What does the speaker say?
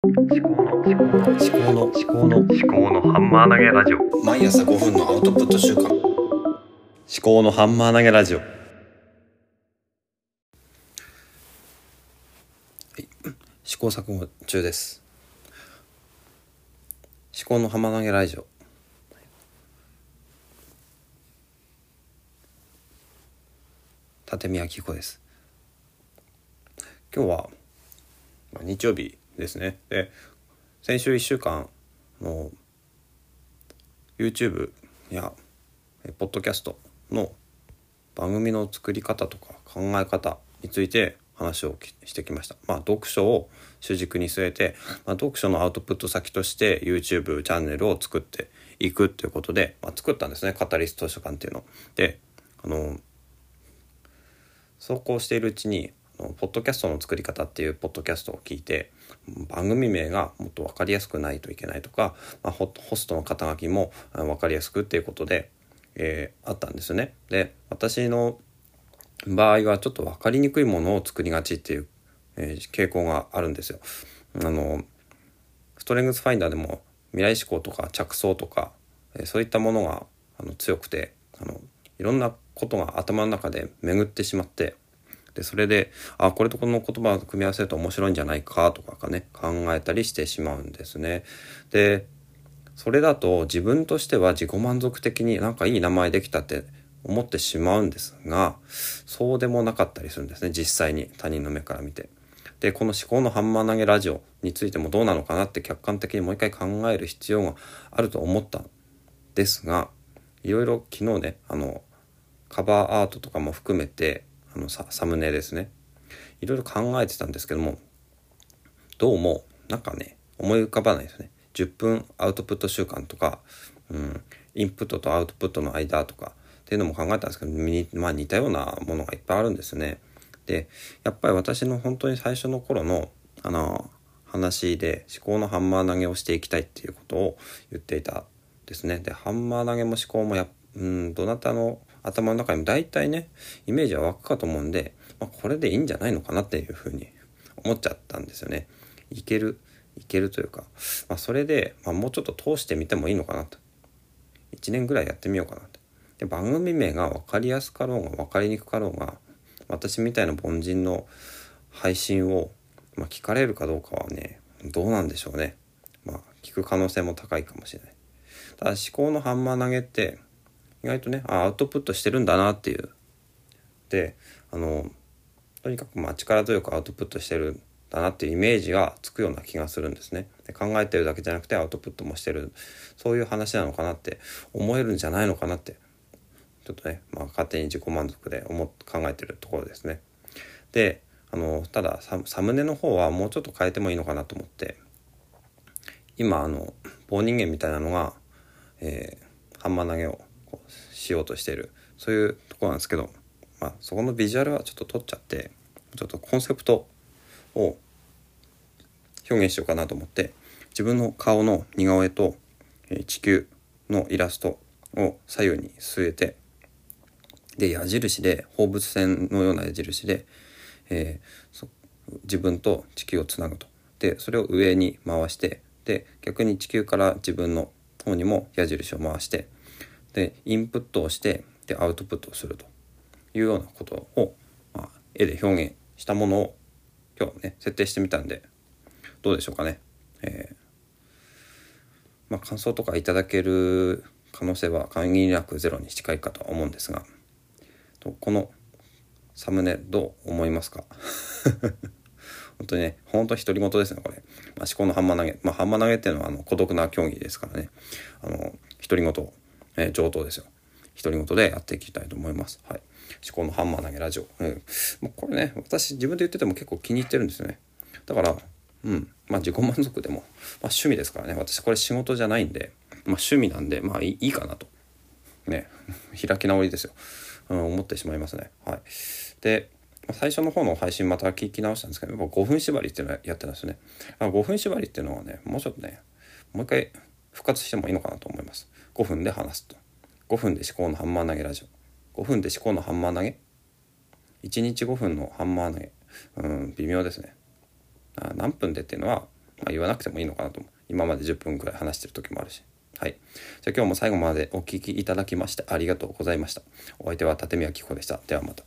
思考の思考の思考の思考の思考のハンマー投げラジオ。毎朝5分のアウトプット週間。思考のハンマー投げラジオ。はい。試行錯誤中です。思考のハンマー投げラジオ。立見明子です。今日はまあ日曜日ですねで先週1週間の YouTube やポッドキャストの番組の作り方とか考え方について話をしてきました。まあ、読書を主軸に据えて、まあ、読書のアウトプット先として YouTube チャンネルを作っていくっていうことで、まあ、作ったんですねカタリスト図書館っていうの。であのそうこうしているうちにポッドキャストの作り方っていうポッドキャストを聞いて番組名がもっと分かりやすくないといけないとか、まあ、ホホストの肩書きも分かりやすくっていうことで、えーあったんですよね。で私の場合はちょっと分かりにくいものを作りがちっていう、えー傾向があるんですよ。あのストレングスファインダーでも未来思考とか着想とか、えーそういったものがあの強くてあのいろんなことが頭の中で巡ってしまってでそれであこれとこの言葉を組み合わせると面白いんじゃないかとかね考えたりしてしまうんですね。でそれだと自分としては自己満足的になんかいい名前できたって思ってしまうんですがそうでもなかったりするんですね実際に他人の目から見て。でこの思考のハンマー投げラジオについてもどうなのかなって客観的にもう一回考える必要があると思ったんですがいろいろ昨日ねあのカバーアートとかも含めてのササムネですねいろいろ考えてたんですけどもどうもなんかね思い浮かばないですね10分アウトプット習慣とか、うん、インプットとアウトプットの間とかっていうのも考えたんですけど、まあ、似たようなものがいっぱいあるんですね。でやっぱり私の本当に最初の頃のあの話で思考のハンマー投げをしていきたいっていうことを言っていたですね。でハンマー投げも思考もやうんどなたの頭の中にも大体ねイメージは湧くかと思うんで、まあ、これでいいんじゃないのかなっていうふうに思っちゃったんですよね。いけるいけるというか、まあ、それで、まあ、もうちょっと通してみてもいいのかなと。1年ぐらいやってみようかなと。で番組名が分かりやすかろうが分かりにくかろうが私みたいな凡人の配信を、まあ、聞かれるかどうかはねどうなんでしょうね。まあ聞く可能性も高いかもしれない。ただ思考のハンマー投げって意外とねあアウトプットしてるんだなっていう。であのとにかくまあ力強くアウトプットしてるんだなっていうイメージがつくような気がするんですね。で考えてるだけじゃなくてアウトプットもしてるそういう話なのかなって思えるんじゃないのかなってちょっとね、まあ、勝手に自己満足で思考えてるところですね。であのただサムネの方はもうちょっと変えてもいいのかなと思って。今あの棒人間みたいなのが、えーハンマー投げをしようとしてる。そういうとこなんですけど、まあ、そこのビジュアルはちょっと取っちゃってちょっとコンセプトを表現しようかなと思って自分の顔の似顔絵と、え地球のイラストを左右に据えてで矢印で放物線のような矢印で、えー自分と地球をつなぐと。でそれを上に回してで逆に地球から自分の方にも矢印を回してでインプットをしてでアウトプットをするというようなことを、まあ、絵で表現したものを今日ね設定してみたんでどうでしょうかね。えーまあ、感想とかいただける可能性は限りなくゼロに近いかとは思うんですがこのサムネどう思いますか？本当にね本当独り言ですねこれ、まあ、思考のハンマー投げ、まあ、ハンマー投げっていうのはあの孤独な競技ですからね。あの独り言、えー上等ですよ。独り言でやっていきたいと思います。はい。思考のハンマー投げラジオ、うん、もうこれね私自分で言ってても結構気に入ってるんですよね。だからうん。まあ自己満足でも、まあ、趣味ですからね。私これ仕事じゃないんで、まあ、趣味なんでまあいいかなと。ね。開き直りですよ、うん、思ってしまいますね。はい。で最初の方の配信また聞き直したんですけどやっぱ5分縛りっていうのやってるんですよね。あ5分縛りっていうのはねもうちょっとねもう一回復活してもいいのかなと思います。5分で話すと。5分で思考のハンマー投げラジオ。5分で思考のハンマー投げ。1日5分のハンマー投げ。うん微妙ですね。あ何分でっていうのはまあ、言わなくてもいいのかなと思う。今まで10分くらい話してる時もあるし。はい。じゃあ今日も最後までお聴きいただきましてありがとうございました。お相手は立宮紀子でした。ではまた。